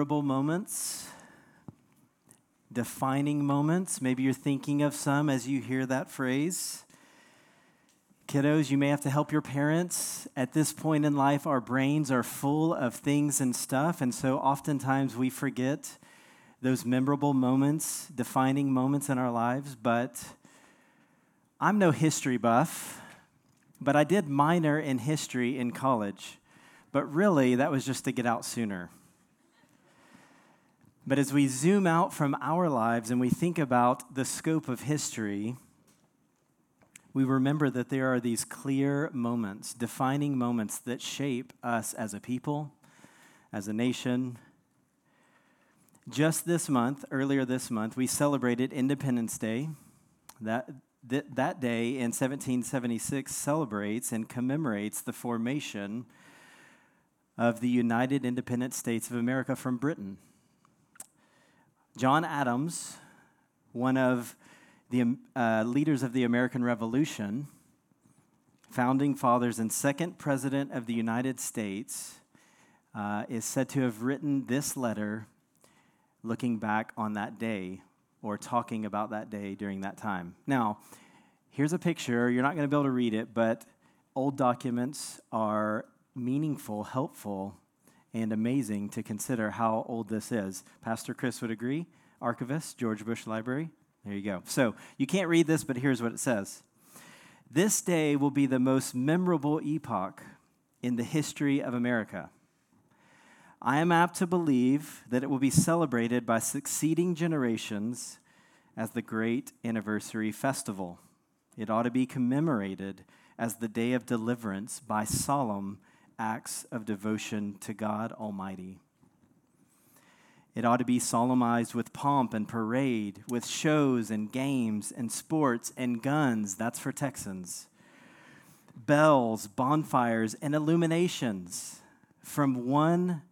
Memorable moments, defining moments. Maybe you're thinking of some as you hear that phrase. Kiddos, you may have to help your parents. At this point in life, our brains are full of things and stuff, and so oftentimes we forget those memorable moments, defining moments in our lives. But I'm no history buff, but I did minor in history in college. But really, that was just to get out sooner. But as we zoom out from our lives and we think about the scope of history, we remember that there are these clear moments, defining moments that shape us as a people, as a nation. Just this month, earlier this month, we celebrated Independence Day. That, th- that day in 1776 celebrates and commemorates the formation of the United Independent States of America from Britain. John Adams, one of the uh, leaders of the American Revolution, founding fathers and second president of the United States, uh, is said to have written this letter looking back on that day or talking about that day during that time. Now, here's a picture. You're not going to be able to read it, but old documents are meaningful, helpful and amazing to consider how old this is. Pastor Chris would agree. Archivist, George Bush Library. There you go. So you can't read this, but here's what it says This day will be the most memorable epoch in the history of America. I am apt to believe that it will be celebrated by succeeding generations as the great anniversary festival. It ought to be commemorated as the day of deliverance by solemn acts of devotion to God Almighty. It ought to be solemnized with pomp and parade, with shows and games and sports and guns. That's for Texans. Bells, bonfires, and illuminations from one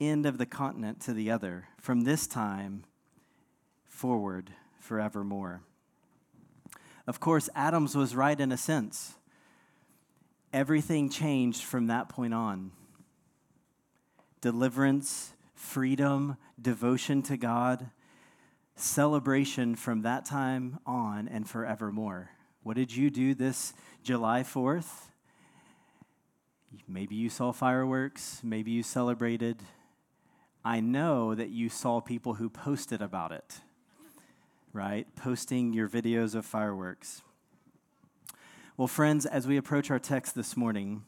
end of the continent to the other, from this time forward forevermore. Of course, Adams was right in a sense everything changed from that point on. Deliverance, freedom, devotion to God, celebration from that time on and forevermore. What did you do this July 4th? Maybe you saw fireworks, maybe you celebrated. I know that you saw people who posted about it, right? Posting your videos of fireworks. Well, friends, as we approach our text this morning,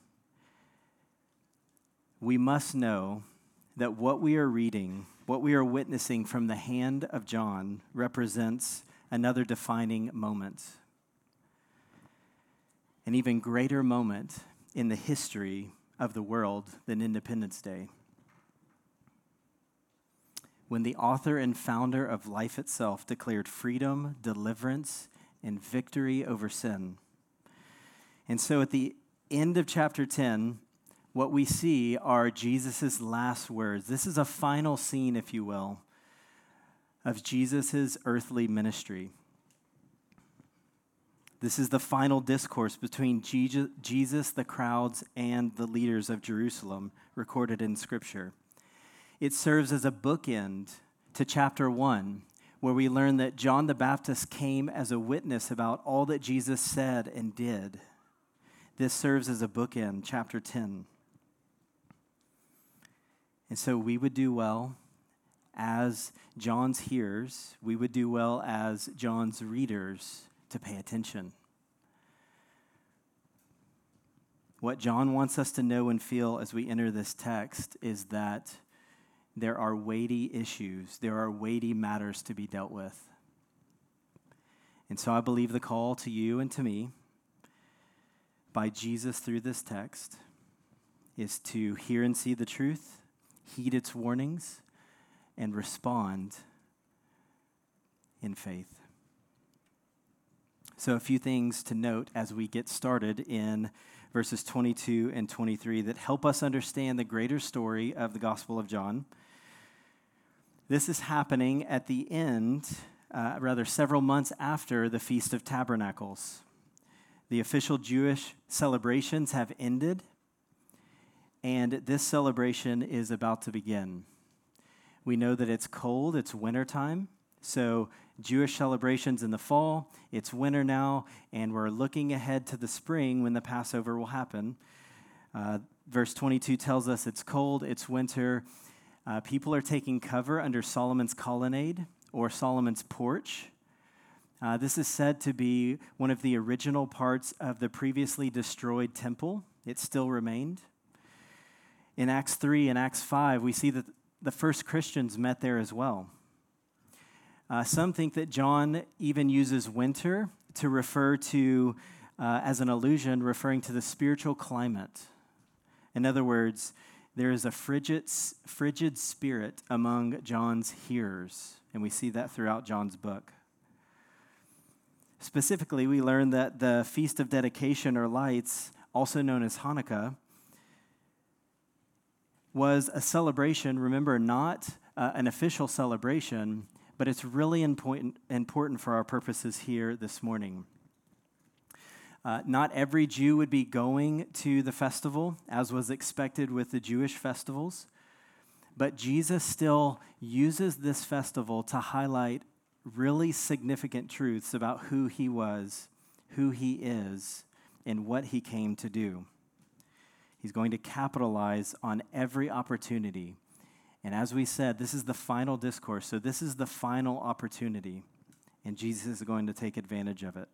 we must know that what we are reading, what we are witnessing from the hand of John, represents another defining moment. An even greater moment in the history of the world than Independence Day. When the author and founder of life itself declared freedom, deliverance, and victory over sin. And so at the end of chapter 10, what we see are Jesus' last words. This is a final scene, if you will, of Jesus' earthly ministry. This is the final discourse between Jesus, the crowds, and the leaders of Jerusalem, recorded in Scripture. It serves as a bookend to chapter 1, where we learn that John the Baptist came as a witness about all that Jesus said and did. This serves as a bookend, chapter 10. And so we would do well as John's hearers, we would do well as John's readers to pay attention. What John wants us to know and feel as we enter this text is that there are weighty issues, there are weighty matters to be dealt with. And so I believe the call to you and to me by Jesus through this text is to hear and see the truth, heed its warnings, and respond in faith. So, a few things to note as we get started in verses 22 and 23 that help us understand the greater story of the Gospel of John. This is happening at the end, uh, rather, several months after the Feast of Tabernacles. The official Jewish celebrations have ended, and this celebration is about to begin. We know that it's cold, it's wintertime, so Jewish celebrations in the fall, it's winter now, and we're looking ahead to the spring when the Passover will happen. Uh, verse 22 tells us it's cold, it's winter. Uh, people are taking cover under Solomon's colonnade or Solomon's porch. Uh, this is said to be one of the original parts of the previously destroyed temple. It still remained. In Acts 3 and Acts 5, we see that the first Christians met there as well. Uh, some think that John even uses winter to refer to, uh, as an allusion, referring to the spiritual climate. In other words, there is a frigid, frigid spirit among John's hearers, and we see that throughout John's book. Specifically, we learn that the Feast of Dedication or Lights, also known as Hanukkah, was a celebration, remember, not uh, an official celebration, but it's really important, important for our purposes here this morning. Uh, not every Jew would be going to the festival, as was expected with the Jewish festivals, but Jesus still uses this festival to highlight really significant truths about who he was, who he is, and what he came to do. He's going to capitalize on every opportunity. And as we said, this is the final discourse, so this is the final opportunity, and Jesus is going to take advantage of it.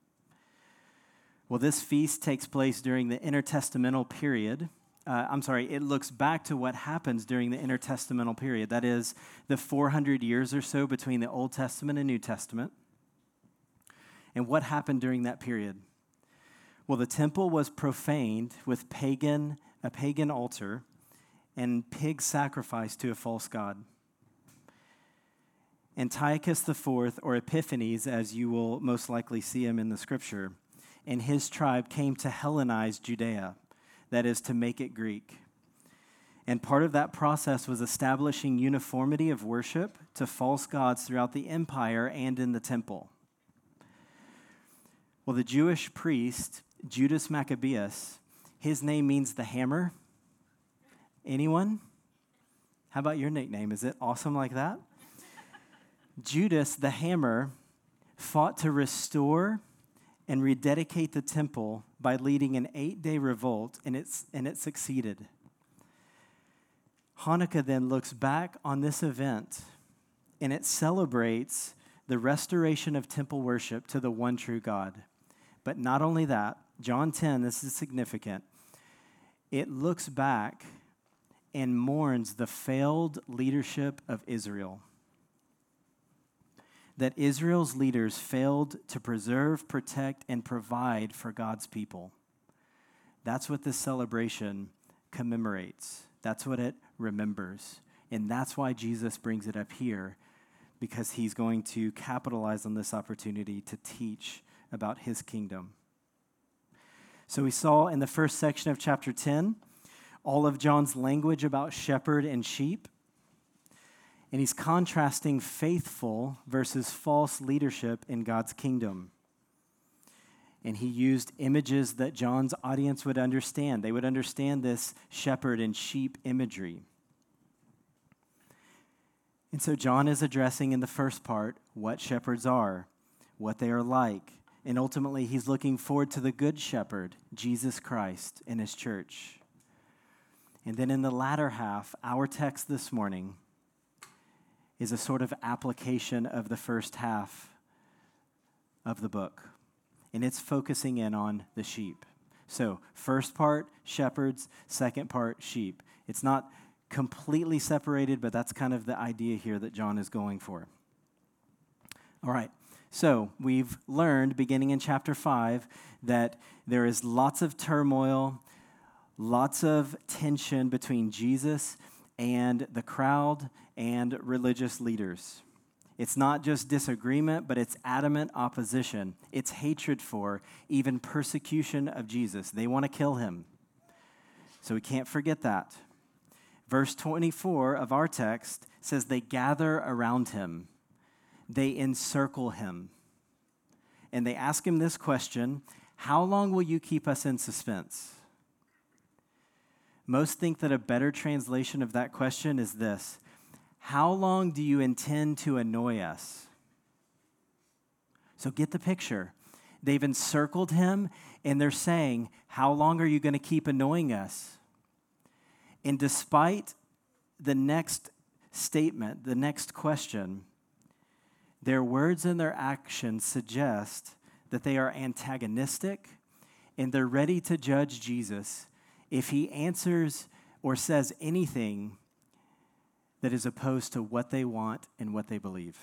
Well, this feast takes place during the intertestamental period. Uh, I'm sorry, it looks back to what happens during the intertestamental period. That is, the 400 years or so between the Old Testament and New Testament. And what happened during that period? Well, the temple was profaned with pagan a pagan altar, and pig sacrifice to a false god. Antiochus IV, or Epiphanes, as you will most likely see him in the scripture, and his tribe came to Hellenize Judea, that is, to make it Greek. And part of that process was establishing uniformity of worship to false gods throughout the empire and in the temple. Well, the Jewish priest, Judas Maccabeus, his name means the hammer. Anyone? How about your nickname? Is it awesome like that? Judas, the hammer, fought to restore and rededicate the temple by leading an eight day revolt, and, it's, and it succeeded. Hanukkah then looks back on this event and it celebrates the restoration of temple worship to the one true God. But not only that, John 10, this is significant it looks back and mourns the failed leadership of Israel. That Israel's leaders failed to preserve, protect, and provide for God's people. That's what this celebration commemorates. That's what it remembers. And that's why Jesus brings it up here, because he's going to capitalize on this opportunity to teach about his kingdom. So we saw in the first section of chapter 10 all of John's language about shepherd and sheep. And he's contrasting faithful versus false leadership in God's kingdom. And he used images that John's audience would understand. They would understand this shepherd and sheep imagery. And so John is addressing in the first part what shepherds are, what they are like, and ultimately, he's looking forward to the Good Shepherd, Jesus Christ, in his church. And then in the latter half, our text this morning is a sort of application of the first half of the book. And it's focusing in on the sheep. So, first part, shepherds, second part, sheep. It's not completely separated, but that's kind of the idea here that John is going for. All right, So, we've learned beginning in chapter 5 that there is lots of turmoil, lots of tension between Jesus and the crowd and religious leaders. It's not just disagreement, but it's adamant opposition. It's hatred for, even persecution of Jesus. They want to kill him. So we can't forget that. Verse 24 of our text says they gather around him, they encircle him, and they ask him this question How long will you keep us in suspense? Most think that a better translation of that question is this How long do you intend to annoy us? So get the picture. They've encircled him and they're saying, How long are you going to keep annoying us? And despite the next statement, the next question, their words and their actions suggest that they are antagonistic and they're ready to judge Jesus if he answers or says anything that is opposed to what they want and what they believe.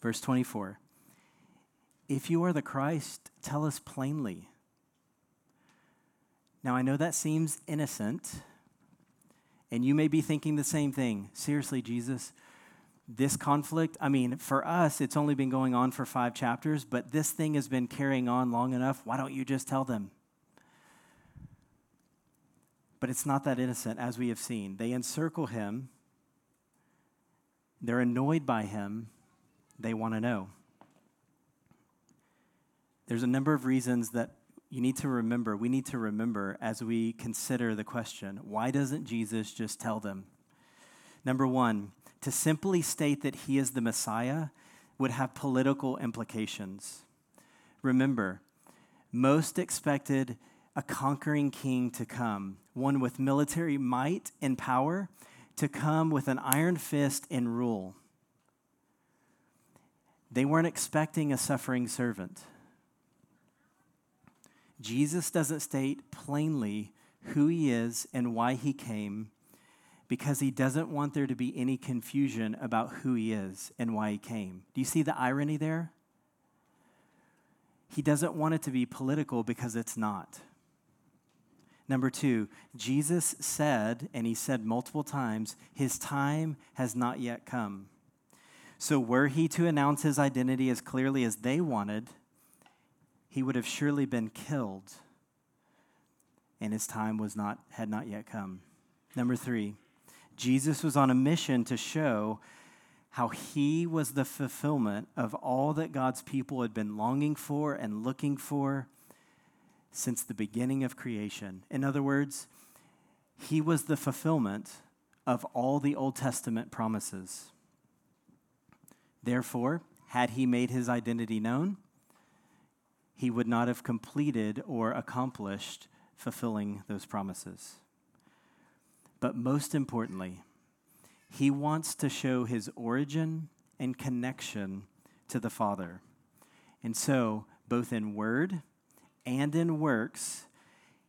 Verse 24 If you are the Christ, tell us plainly. Now, I know that seems innocent, and you may be thinking the same thing. Seriously, Jesus, this conflict, I mean, for us, it's only been going on for five chapters, but this thing has been carrying on long enough. Why don't you just tell them? But it's not that innocent, as we have seen. They encircle him, they're annoyed by him, they want to know. There's a number of reasons that you need to remember, we need to remember as we consider the question why doesn't Jesus just tell them? Number one, to simply state that he is the Messiah would have political implications. Remember, most expected a conquering king to come, one with military might and power, to come with an iron fist and rule. They weren't expecting a suffering servant. Jesus doesn't state plainly who he is and why he came because he doesn't want there to be any confusion about who he is and why he came. Do you see the irony there? He doesn't want it to be political because it's not. Number two, Jesus said, and he said multiple times, his time has not yet come. So, were he to announce his identity as clearly as they wanted, he would have surely been killed, and his time was not, had not yet come. Number three, Jesus was on a mission to show how he was the fulfillment of all that God's people had been longing for and looking for since the beginning of creation. In other words, he was the fulfillment of all the Old Testament promises. Therefore, had he made his identity known, he would not have completed or accomplished fulfilling those promises. But most importantly, he wants to show his origin and connection to the Father. And so, both in word and in works,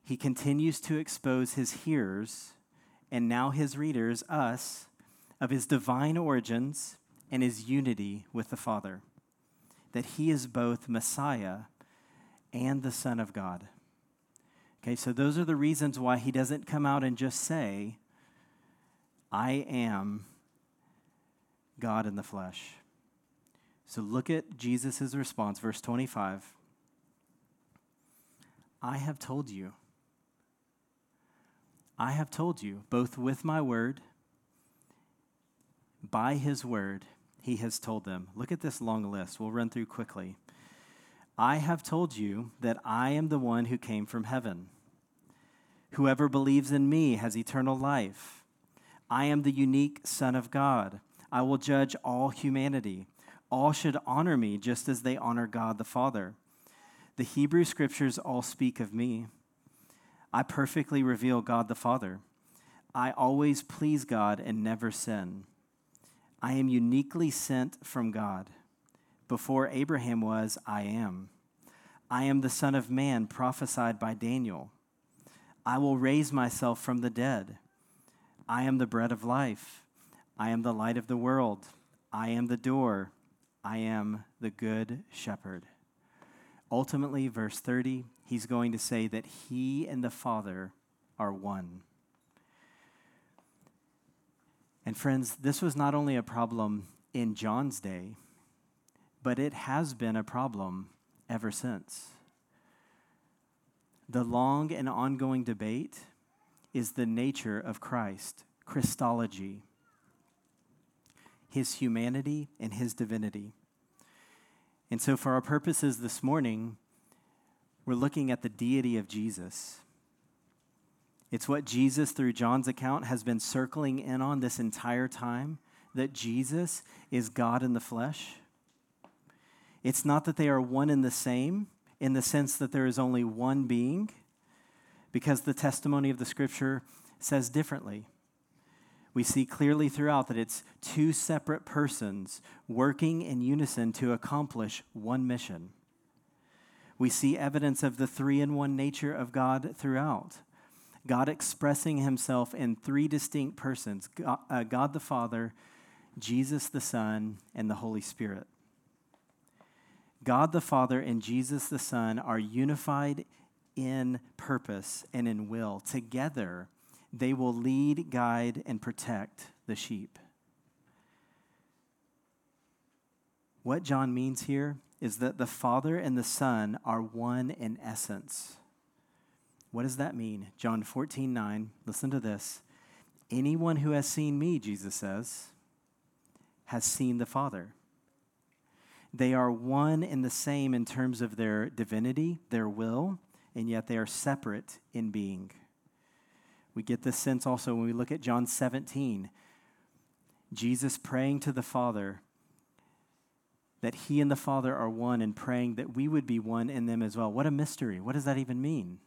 he continues to expose his hearers and now his readers, us, of his divine origins and his unity with the Father. That he is both Messiah and the Son of God. Okay, so those are the reasons why he doesn't come out and just say, I am God in the flesh. So look at Jesus' response, verse 25. I have told you. I have told you, both with my word, by his word, he has told them. Look at this long list. We'll run through quickly. I have told you that I am the one who came from heaven. Whoever believes in me has eternal life. I am the unique Son of God. I will judge all humanity. All should honor me just as they honor God the Father. The Hebrew scriptures all speak of me. I perfectly reveal God the Father. I always please God and never sin. I am uniquely sent from God. Before Abraham was, I am. I am the Son of Man prophesied by Daniel. I will raise myself from the dead. I am the bread of life. I am the light of the world. I am the door. I am the good shepherd. Ultimately, verse 30, he's going to say that he and the Father are one. And friends, this was not only a problem in John's day, but it has been a problem ever since. The long and ongoing debate is the nature of Christ, Christology, his humanity and his divinity. And so, for our purposes this morning, we're looking at the deity of Jesus. It's what Jesus, through John's account, has been circling in on this entire time that Jesus is God in the flesh. It's not that they are one and the same in the sense that there is only one being, because the testimony of the scripture says differently. We see clearly throughout that it's two separate persons working in unison to accomplish one mission. We see evidence of the three in one nature of God throughout. God expressing himself in three distinct persons God, uh, God the Father, Jesus the Son, and the Holy Spirit. God the Father and Jesus the Son are unified in purpose and in will. Together, they will lead, guide, and protect the sheep. What John means here is that the Father and the Son are one in essence. What does that mean? John 14, 9. Listen to this. Anyone who has seen me, Jesus says, has seen the Father. They are one and the same in terms of their divinity, their will, and yet they are separate in being. We get this sense also when we look at John 17. Jesus praying to the Father that he and the Father are one and praying that we would be one in them as well. What a mystery. What does that even mean?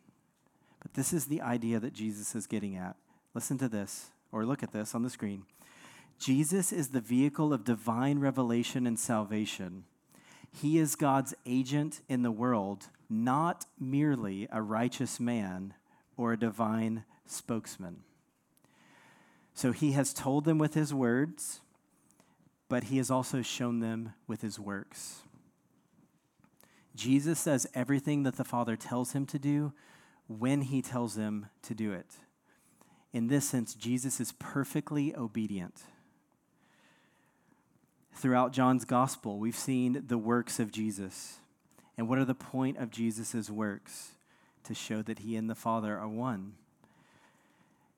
But this is the idea that Jesus is getting at. Listen to this, or look at this on the screen. Jesus is the vehicle of divine revelation and salvation. He is God's agent in the world, not merely a righteous man or a divine spokesman. So he has told them with his words, but he has also shown them with his works. Jesus says everything that the Father tells him to do when he tells him to do it. In this sense, Jesus is perfectly obedient. Throughout John's gospel, we've seen the works of Jesus. And what are the point of Jesus' works? To show that he and the Father are one.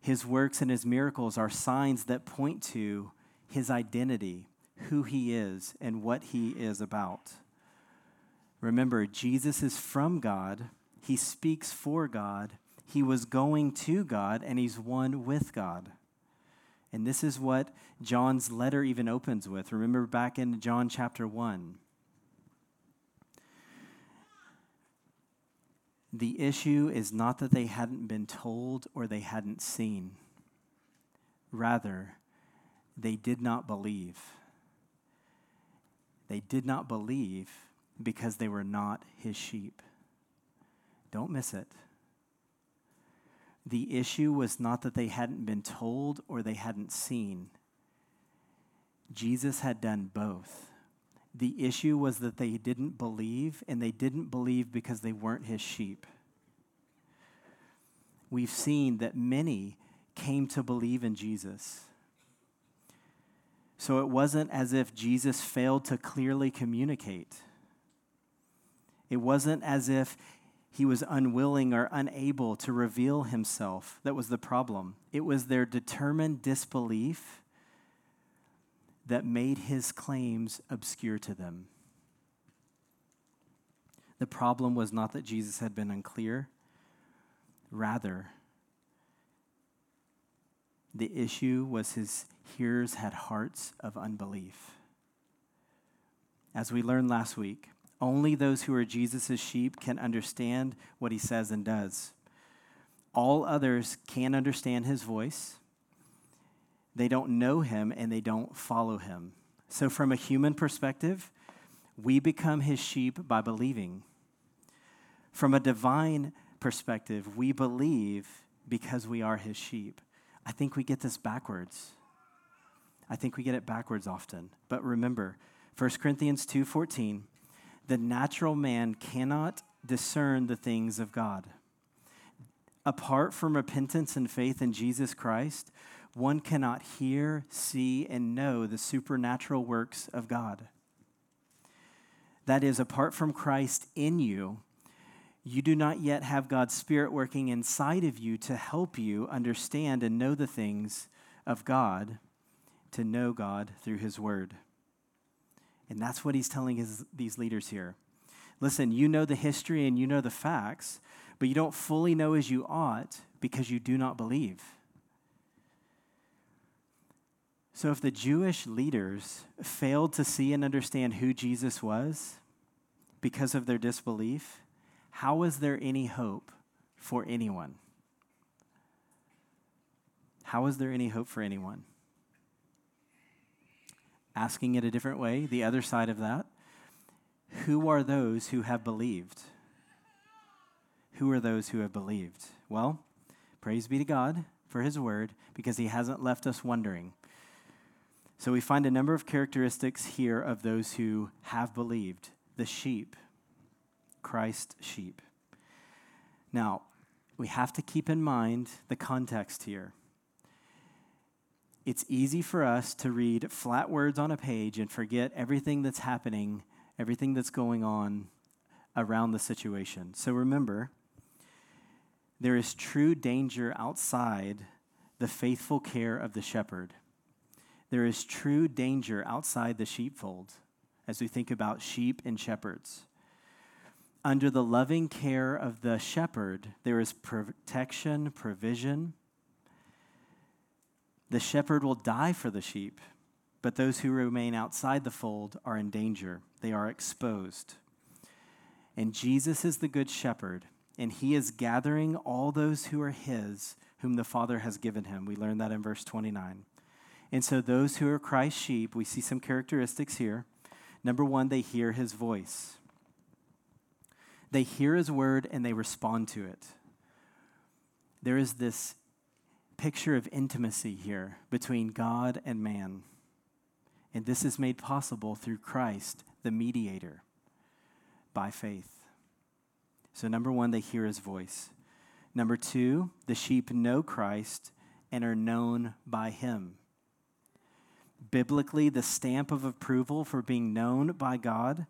His works and his miracles are signs that point to his identity, who he is, and what he is about. Remember, Jesus is from God he speaks for God. He was going to God, and he's one with God. And this is what John's letter even opens with. Remember back in John chapter 1. The issue is not that they hadn't been told or they hadn't seen. Rather, they did not believe. They did not believe because they were not his sheep. Don't miss it. The issue was not that they hadn't been told or they hadn't seen. Jesus had done both. The issue was that they didn't believe, and they didn't believe because they weren't his sheep. We've seen that many came to believe in Jesus. So it wasn't as if Jesus failed to clearly communicate. It wasn't as if he was unwilling or unable to reveal himself. That was the problem. It was their determined disbelief that made his claims obscure to them. The problem was not that Jesus had been unclear, rather, the issue was his hearers had hearts of unbelief. As we learned last week, only those who are Jesus' sheep can understand what he says and does. All others can understand his voice. They don't know him and they don't follow him. So, from a human perspective, we become his sheep by believing. From a divine perspective, we believe because we are his sheep. I think we get this backwards. I think we get it backwards often. But remember, 1 Corinthians 2:14, the natural man cannot discern the things of God. Apart from repentance and faith in Jesus Christ, one cannot hear, see, and know the supernatural works of God. That is, apart from Christ in you, you do not yet have God's Spirit working inside of you to help you understand and know the things of God, to know God through His Word. And that's what He's telling his, these leaders here. Listen, you know the history and you know the facts, but you don't fully know as you ought because you do not believe. So, if the Jewish leaders failed to see and understand who Jesus was because of their disbelief, how is there any hope for anyone? How is there any hope for anyone? Asking it a different way, the other side of that, who are those who have believed? Who are those who have believed? Well, praise be to God for his word because he hasn't left us wondering. So we find a number of characteristics here of those who have believed the sheep, Christ sheep. Now, we have to keep in mind the context here. It's easy for us to read flat words on a page and forget everything that's happening, everything that's going on around the situation. So remember, there is true danger outside the faithful care of the shepherd. There is true danger outside the sheepfold as we think about sheep and shepherds. Under the loving care of the shepherd, there is protection, provision. The shepherd will die for the sheep, but those who remain outside the fold are in danger. They are exposed. And Jesus is the good shepherd, and he is gathering all those who are his, whom the Father has given him. We learn that in verse 29. And so, those who are Christ's sheep, we see some characteristics here. Number one, they hear his voice. They hear his word and they respond to it. There is this picture of intimacy here between God and man. And this is made possible through Christ, the mediator, by faith. So, number one, they hear his voice. Number two, the sheep know Christ and are known by him. Biblically, the stamp of approval for being known by God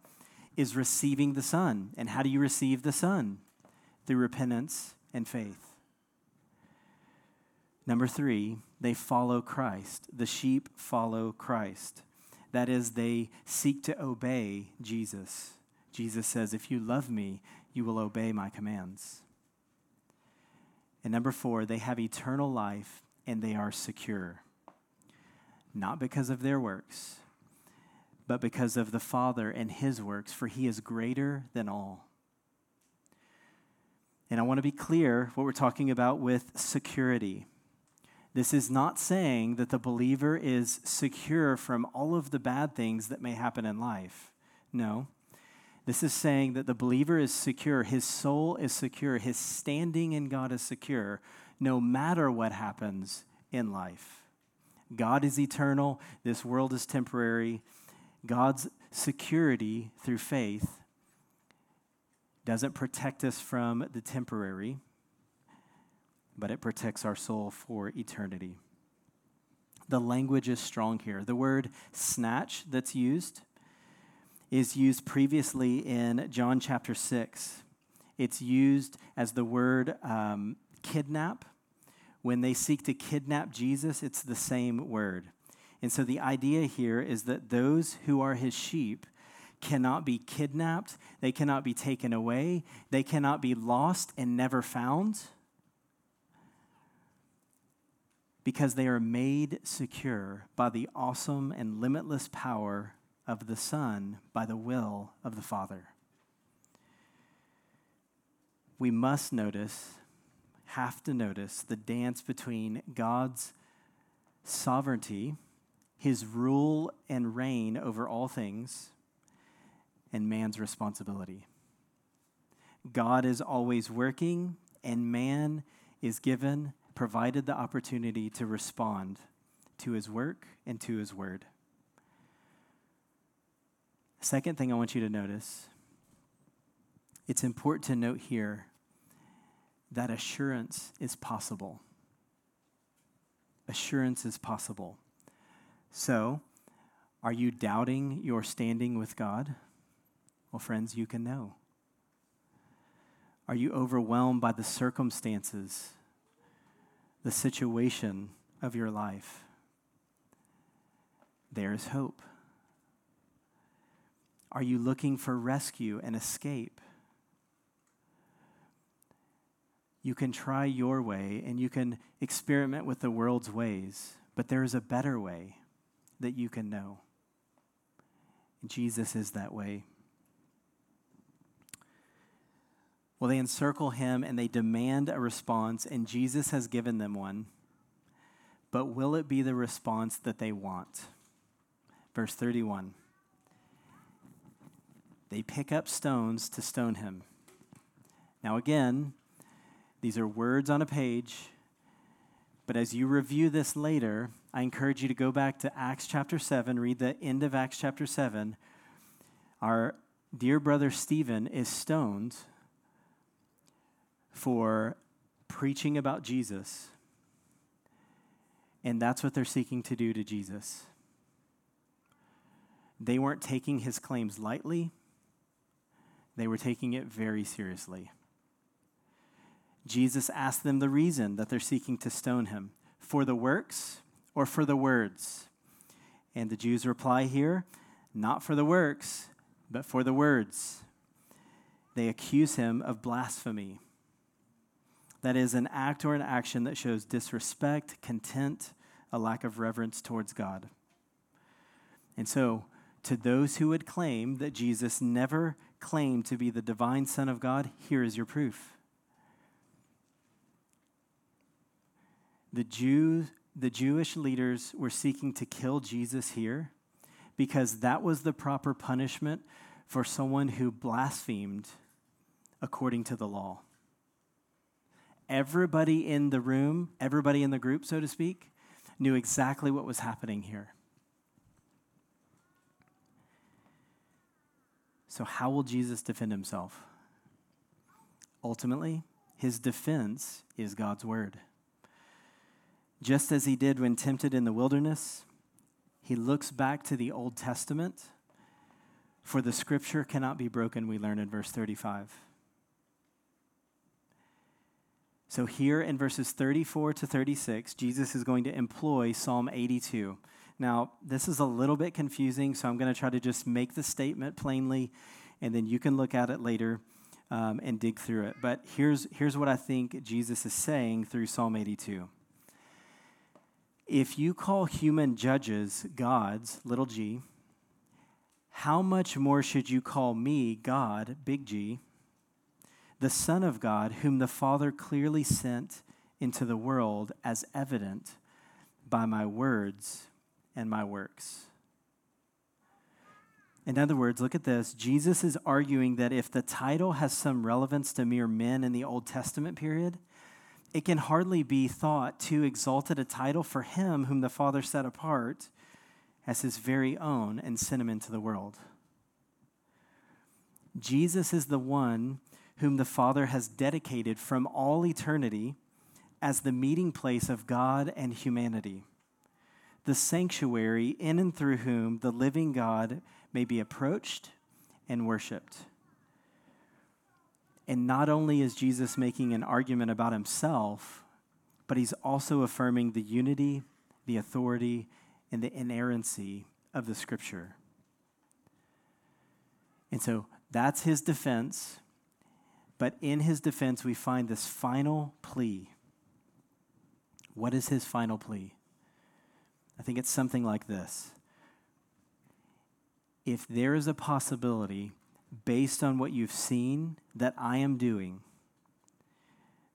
is receiving the Son. And how do you receive the Son? Through repentance and faith. Number three, they follow Christ. The sheep follow Christ. That is, they seek to obey Jesus. Jesus says, If you love me, you will obey my commands. And number four, they have eternal life and they are secure. Not because of their works, but because of the Father and his works, for he is greater than all. And I want to be clear what we're talking about with security. This is not saying that the believer is secure from all of the bad things that may happen in life. No. This is saying that the believer is secure, his soul is secure, his standing in God is secure, no matter what happens in life. God is eternal, this world is temporary, God's security through faith doesn't protect us from the temporary, but it protects our soul for eternity. The language is strong here. The word snatch that's used is used previously in John chapter 6. It's used as the word um, kidnap. When they seek to kidnap Jesus, it's the same word. And so the idea here is that those who are his sheep cannot be kidnapped, they cannot be taken away, they cannot be lost and never found because they are made secure by the awesome and limitless power of the Son by the will of the Father. We must notice, have to notice, the dance between God's sovereignty his rule and reign over all things, and man's responsibility. God is always working, and man is given, provided the opportunity to respond to his work and to his word. Second thing I want you to notice it's important to note here that assurance is possible. Assurance is possible. So, are you doubting your standing with God? Well, friends, you can know. Are you overwhelmed by the circumstances, the situation of your life? There is hope. Are you looking for rescue and escape? You can try your way and you can experiment with the world's ways, but there is a better way that you can know. Jesus is that way. Well, they encircle him and they demand a response, and Jesus has given them one. But will it be the response that they want? Verse 31. They pick up stones to stone him. Now, again, these are words on a page, but as you review this later, I encourage you to go back to Acts chapter 7, read the end of Acts chapter 7. Our dear brother Stephen is stoned for preaching about Jesus. And that's what they're seeking to do to Jesus. They weren't taking his claims lightly, they were taking it very seriously. Jesus asked them the reason that they're seeking to stone him for the works or for the words? And the Jews reply here, not for the works, but for the words. They accuse him of blasphemy. That is an act or an action that shows disrespect, contempt, a lack of reverence towards God. And so, to those who would claim that Jesus never claimed to be the divine Son of God, here is your proof. The Jews, the Jewish leaders were seeking to kill Jesus here because that was the proper punishment for someone who blasphemed according to the law. Everybody in the room, everybody in the group, so to speak, knew exactly what was happening here. So, how will Jesus defend himself? Ultimately, his defense is God's word. Just as he did when tempted in the wilderness, he looks back to the Old Testament. For the scripture cannot be broken, we learn in verse 35. So, here in verses 34 to 36, Jesus is going to employ Psalm 82. Now, this is a little bit confusing, so I'm going to try to just make the statement plainly, and then you can look at it later um, and dig through it. But here's, here's what I think Jesus is saying through Psalm 82 if you call human judges gods, little g, how much more should you call me God, big G, the Son of God, whom the Father clearly sent into the world as evident by my words and my works? In other words, look at this. Jesus is arguing that if the title has some relevance to mere men in the Old Testament period, it can hardly be thought too exalted a title for him whom the Father set apart as his very own and sent him into the world. Jesus is the one whom the Father has dedicated from all eternity as the meeting place of God and humanity, the sanctuary in and through whom the living God may be approached and worshiped. And not only is Jesus making an argument about himself, but he's also affirming the unity, the authority, and the inerrancy of the scripture. And so that's his defense. But in his defense, we find this final plea. What is his final plea? I think it's something like this If there is a possibility based on what you've seen that I am doing,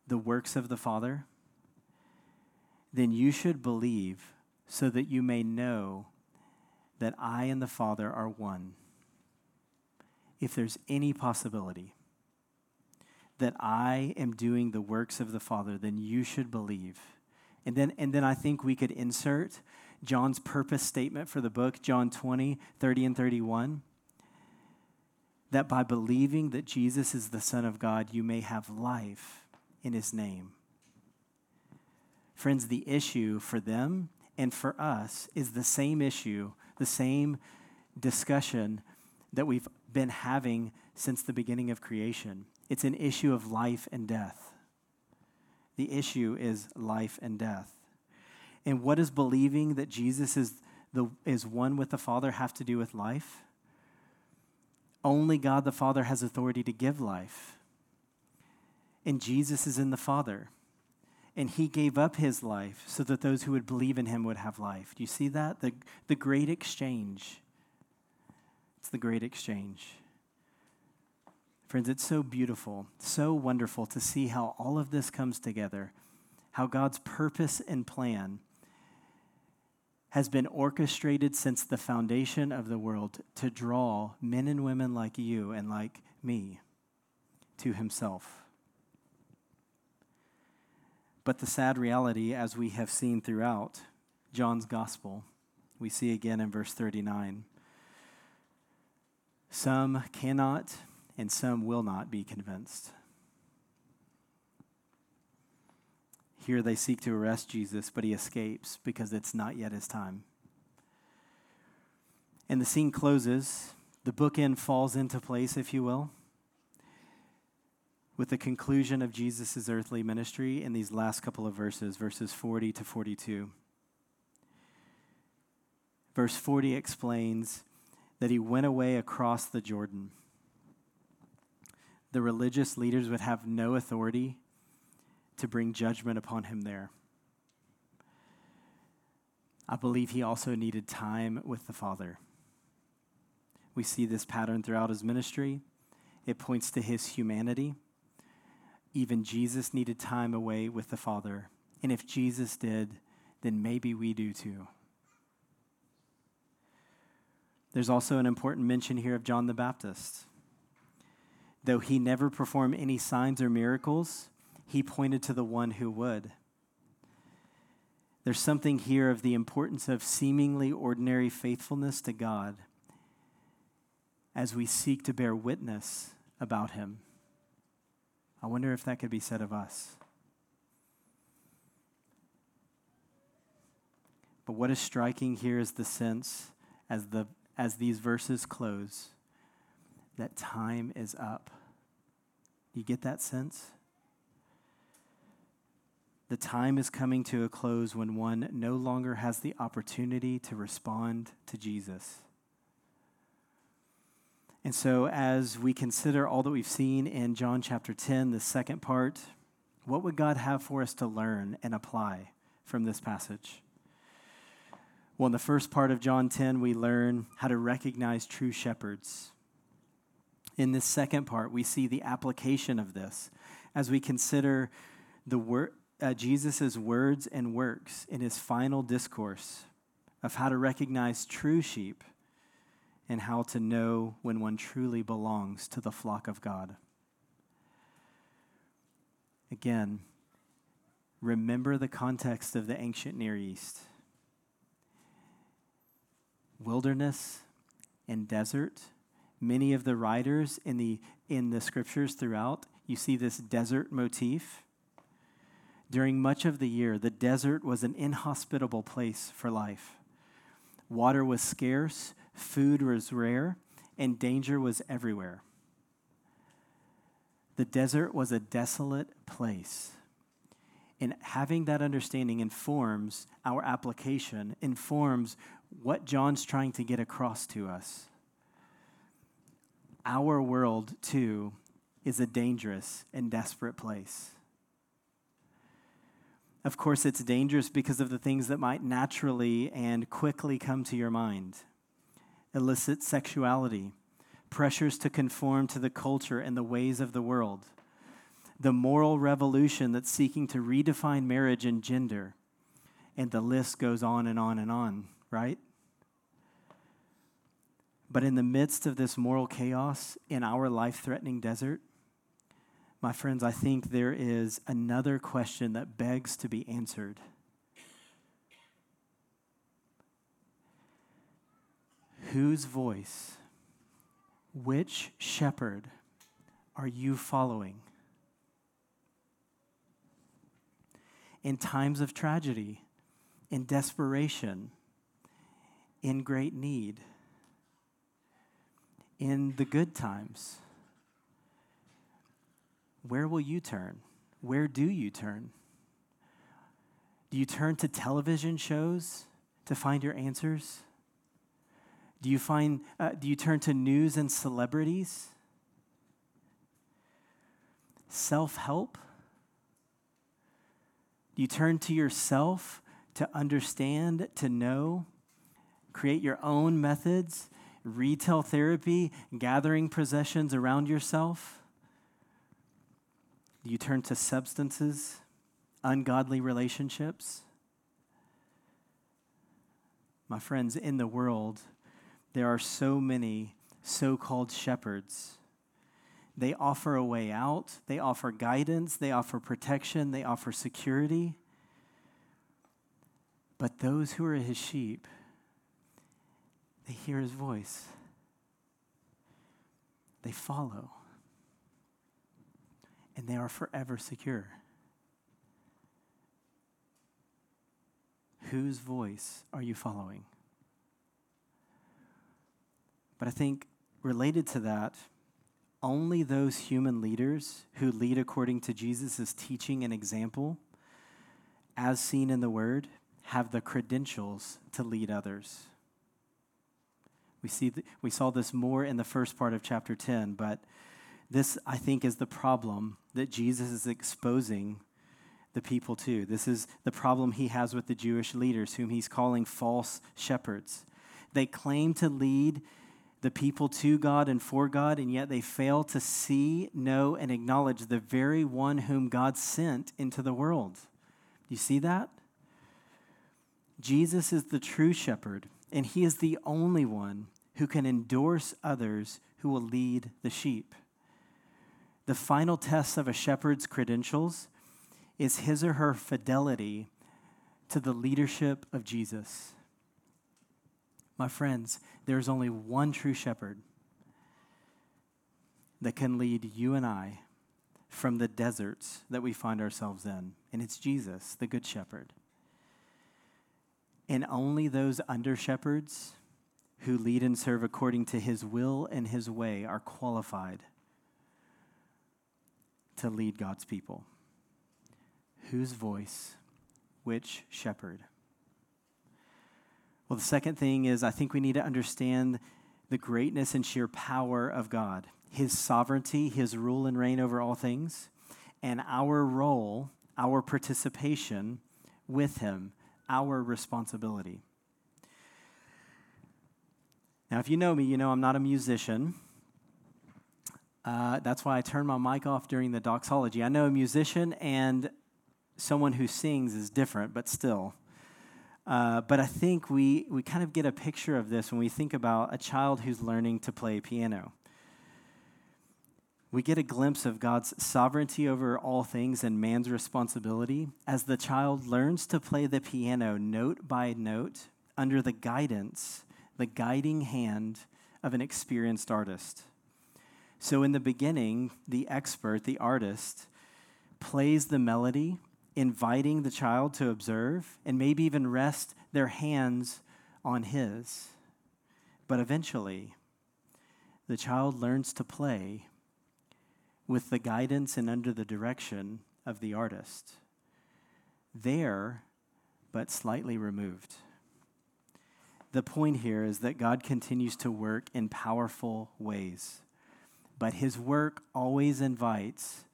the works of the Father, then you should believe so that you may know that I and the Father are one. If there's any possibility that I am doing the works of the Father, then you should believe. And then, and then I think we could insert John's purpose statement for the book, John 20, 30, and 31 that by believing that Jesus is the Son of God, you may have life in his name. Friends, the issue for them and for us is the same issue, the same discussion that we've been having since the beginning of creation. It's an issue of life and death. The issue is life and death. And what does believing that Jesus is, the, is one with the Father have to do with life? Only God the Father has authority to give life. And Jesus is in the Father. And he gave up his life so that those who would believe in him would have life. Do you see that? The, the great exchange. It's the great exchange. Friends, it's so beautiful, so wonderful to see how all of this comes together, how God's purpose and plan has been orchestrated since the foundation of the world to draw men and women like you and like me to Himself. But the sad reality, as we have seen throughout John's gospel, we see again in verse 39 some cannot and some will not be convinced. Here they seek to arrest Jesus, but he escapes because it's not yet his time. And the scene closes. The bookend falls into place, if you will, with the conclusion of Jesus' earthly ministry in these last couple of verses, verses 40 to 42. Verse 40 explains that he went away across the Jordan. The religious leaders would have no authority to bring judgment upon him there. I believe he also needed time with the Father. We see this pattern throughout his ministry. It points to his humanity. Even Jesus needed time away with the Father. And if Jesus did, then maybe we do too. There's also an important mention here of John the Baptist. Though he never performed any signs or miracles, he pointed to the one who would. There's something here of the importance of seemingly ordinary faithfulness to God as we seek to bear witness about him. I wonder if that could be said of us. But what is striking here is the sense as, the, as these verses close that time is up. You get that sense? The time is coming to a close when one no longer has the opportunity to respond to Jesus. And so, as we consider all that we've seen in John chapter 10, the second part, what would God have for us to learn and apply from this passage? Well, in the first part of John 10, we learn how to recognize true shepherds. In this second part, we see the application of this as we consider the word uh, Jesus' words and works in his final discourse of how to recognize true sheep and how to know when one truly belongs to the flock of God. Again, remember the context of the ancient Near East wilderness and desert. Many of the writers in the, in the scriptures throughout, you see this desert motif. During much of the year, the desert was an inhospitable place for life. Water was scarce, food was rare, and danger was everywhere. The desert was a desolate place. And having that understanding informs our application, informs what John's trying to get across to us. Our world, too, is a dangerous and desperate place. Of course, it's dangerous because of the things that might naturally and quickly come to your mind. Illicit sexuality, pressures to conform to the culture and the ways of the world, the moral revolution that's seeking to redefine marriage and gender, and the list goes on and on and on, right? But in the midst of this moral chaos in our life threatening desert, my friends, I think there is another question that begs to be answered. Whose voice Which shepherd are you following? In times of tragedy, in desperation, in great need, in the good times, where will you turn? Where do you turn? Do you turn to television shows to find your answers? Do you find uh, do you turn to news and celebrities? Self-help? Do you turn to yourself to understand, to know, create your own methods, retail therapy, gathering possessions around yourself? You turn to substances, ungodly relationships? My friends, in the world, there are so many so called shepherds. They offer a way out, they offer guidance, they offer protection, they offer security. But those who are his sheep, they hear his voice, they follow, and they are forever secure. Whose voice are you following? But I think related to that, only those human leaders who lead according to Jesus' teaching and example, as seen in the Word, have the credentials to lead others. We, see th- we saw this more in the first part of chapter 10, but this, I think, is the problem that Jesus is exposing the people to. This is the problem he has with the Jewish leaders, whom he's calling false shepherds. They claim to lead the people to God and for God, and yet they fail to see, know, and acknowledge the very one whom God sent into the world. You see that? Jesus is the true shepherd, and he is the only one who can endorse others who will lead the sheep. The final test of a shepherd's credentials is his or her fidelity to the leadership of Jesus. My friends, there's only one true shepherd that can lead you and I from the deserts that we find ourselves in, and it's Jesus, the Good Shepherd. And only those under shepherds who lead and serve according to his will and his way are qualified to lead God's people. Whose voice? Which shepherd? Well, the second thing is I think we need to understand the greatness and sheer power of God, His sovereignty, His rule and reign over all things, and our role, our participation with Him, our responsibility. Now, if you know me, you know I'm not a musician. Uh, that's why I turn my mic off during the doxology. I know a musician and someone who sings is different, but still. Uh, but I think we, we kind of get a picture of this when we think about a child who's learning to play piano. We get a glimpse of God's sovereignty over all things and man's responsibility as the child learns to play the piano note by note under the guidance, the guiding hand of an experienced artist. So, in the beginning, the expert, the artist, plays the melody inviting the child to observe and maybe even rest their hands on his. But eventually, the child learns to play with the guidance and under the direction of the artist. There, but slightly removed. The point here is that God continues to work in powerful ways, but his work always invites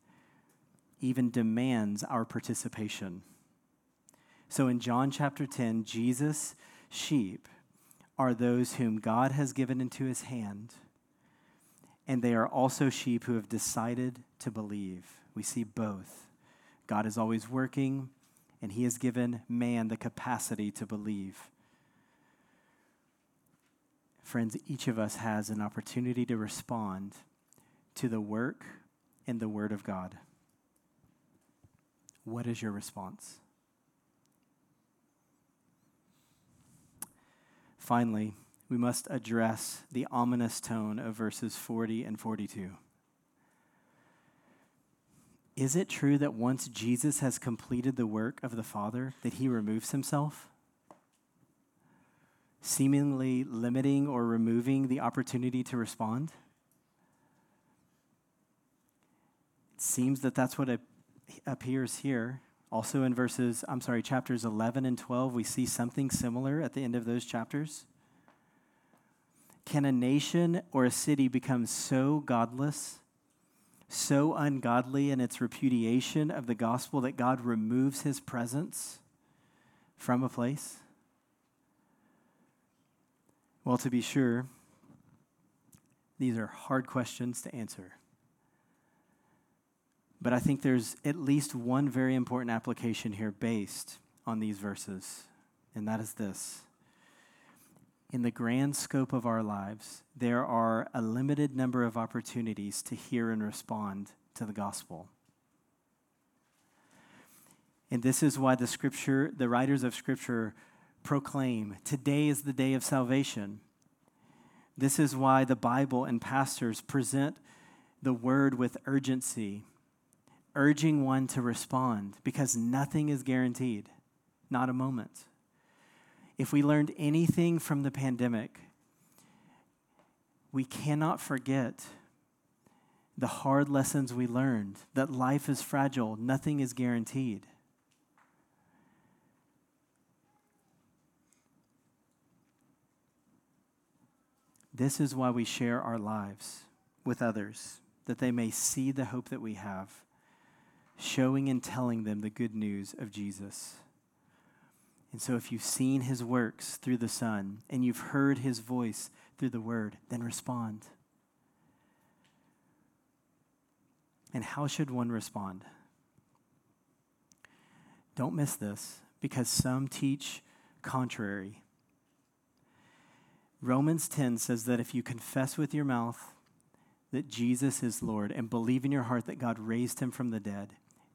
even demands our participation. So in John chapter 10, Jesus' sheep are those whom God has given into his hand, and they are also sheep who have decided to believe. We see both. God is always working, and he has given man the capacity to believe. Friends, each of us has an opportunity to respond to the work and the word of God. What is your response? Finally, we must address the ominous tone of verses 40 and 42. Is it true that once Jesus has completed the work of the Father, that he removes himself? Seemingly limiting or removing the opportunity to respond? It seems that that's what appears here. Also in verses, I'm sorry, chapters 11 and 12, we see something similar at the end of those chapters. Can a nation or a city become so godless so ungodly in its repudiation of the gospel that God removes his presence from a place? Well, to be sure, these are hard questions to answer. But I think there's at least one very important application here based on these verses, and that is this in the grand scope of our lives, there are a limited number of opportunities to hear and respond to the gospel. And this is why the scripture, the writers of scripture proclaim today is the day of salvation. This is why the Bible and pastors present the word with urgency, urging one to respond because nothing is guaranteed, not a moment if we learned anything from the pandemic, we cannot forget the hard lessons we learned that life is fragile, nothing is guaranteed. This is why we share our lives with others, that they may see the hope that we have, showing and telling them the good news of Jesus. And so, if you've seen his works through the Son and you've heard his voice through the Word, then respond. And how should one respond? Don't miss this because some teach contrary. Romans 10 says that if you confess with your mouth that Jesus is Lord and believe in your heart that God raised him from the dead,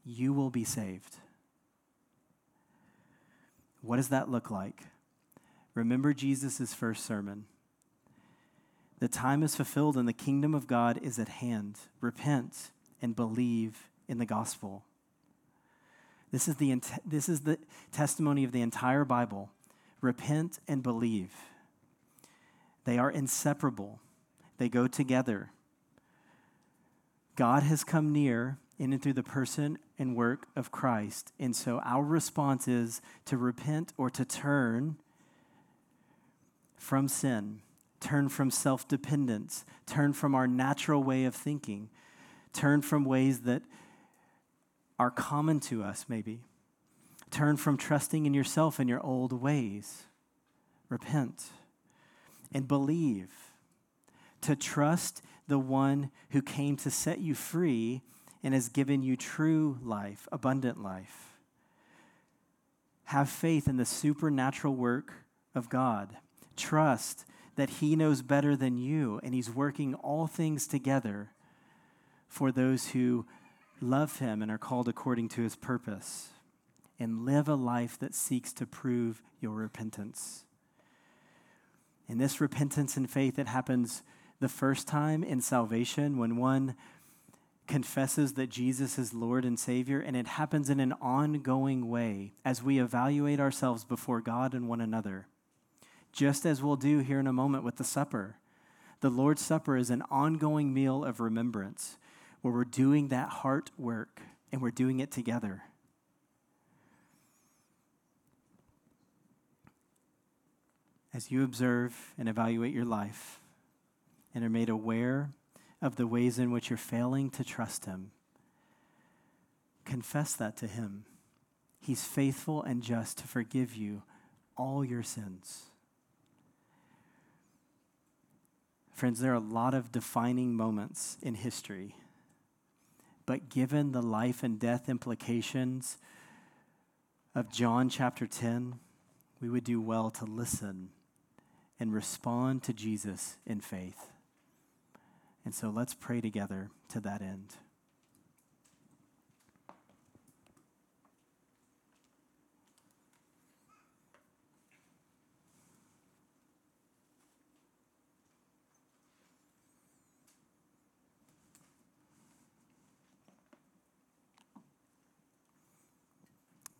you will be saved. What does that look like? Remember Jesus' first sermon. The time is fulfilled and the kingdom of God is at hand. Repent and believe in the gospel. This is the, this is the testimony of the entire Bible. Repent and believe. They are inseparable, they go together. God has come near in and through the person and work of Christ. And so our response is to repent or to turn from sin, turn from self dependence, turn from our natural way of thinking, turn from ways that are common to us, maybe. Turn from trusting in yourself and your old ways. Repent and believe. To trust the one who came to set you free and has given you true life, abundant life. Have faith in the supernatural work of God. Trust that He knows better than you, and He's working all things together for those who love Him and are called according to His purpose. And live a life that seeks to prove your repentance. In this repentance and faith, it happens the first time in salvation when one confesses that Jesus is Lord and Savior, and it happens in an ongoing way as we evaluate ourselves before God and one another, just as we'll do here in a moment with the supper. The Lord's Supper is an ongoing meal of remembrance where we're doing that heart work and we're doing it together. As you observe and evaluate your life and are made aware of the ways in which you're failing to trust Him. Confess that to Him. He's faithful and just to forgive you all your sins. Friends, there are a lot of defining moments in history. But given the life and death implications of John chapter 10, we would do well to listen and respond to Jesus in faith. And so let's pray together to that end.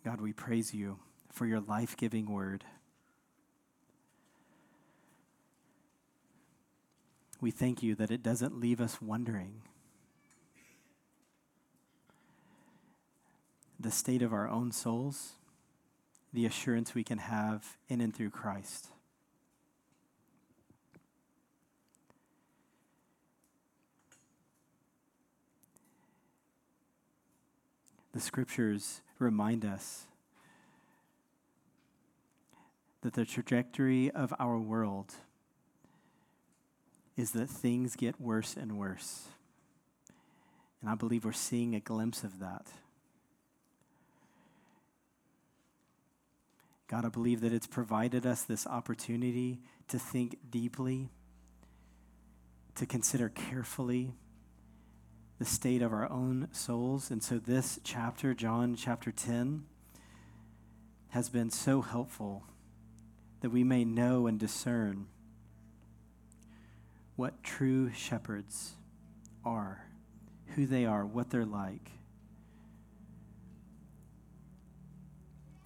God, we praise you for your life giving word. We thank you that it doesn't leave us wondering the state of our own souls, the assurance we can have in and through Christ. The scriptures remind us that the trajectory of our world is that things get worse and worse. And I believe we're seeing a glimpse of that. God, I believe that it's provided us this opportunity to think deeply, to consider carefully the state of our own souls. And so, this chapter, John chapter 10, has been so helpful that we may know and discern what true shepherds are, who they are, what they're like.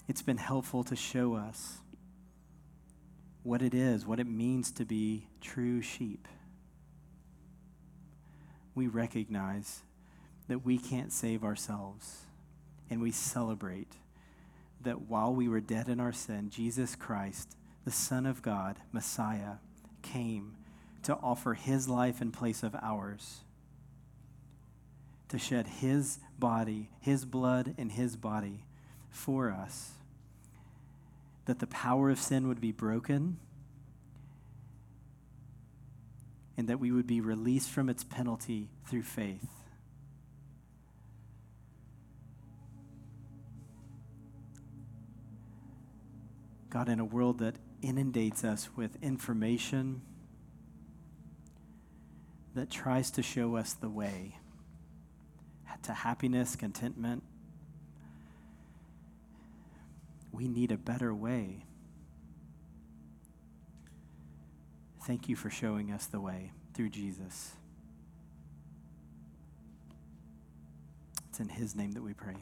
It's been helpful to show us what it is, what it means to be true sheep we recognize that we can't save ourselves. And we celebrate that while we were dead in our sin, Jesus Christ, the Son of God, Messiah, came to offer his life in place of ours, to shed his body, his blood, and his body for us, that the power of sin would be broken and that we would be released from its penalty through faith. God, in a world that inundates us with information that tries to show us the way to happiness, contentment, we need a better way. Thank you for showing us the way through Jesus. It's in His name that we pray.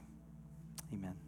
Amen.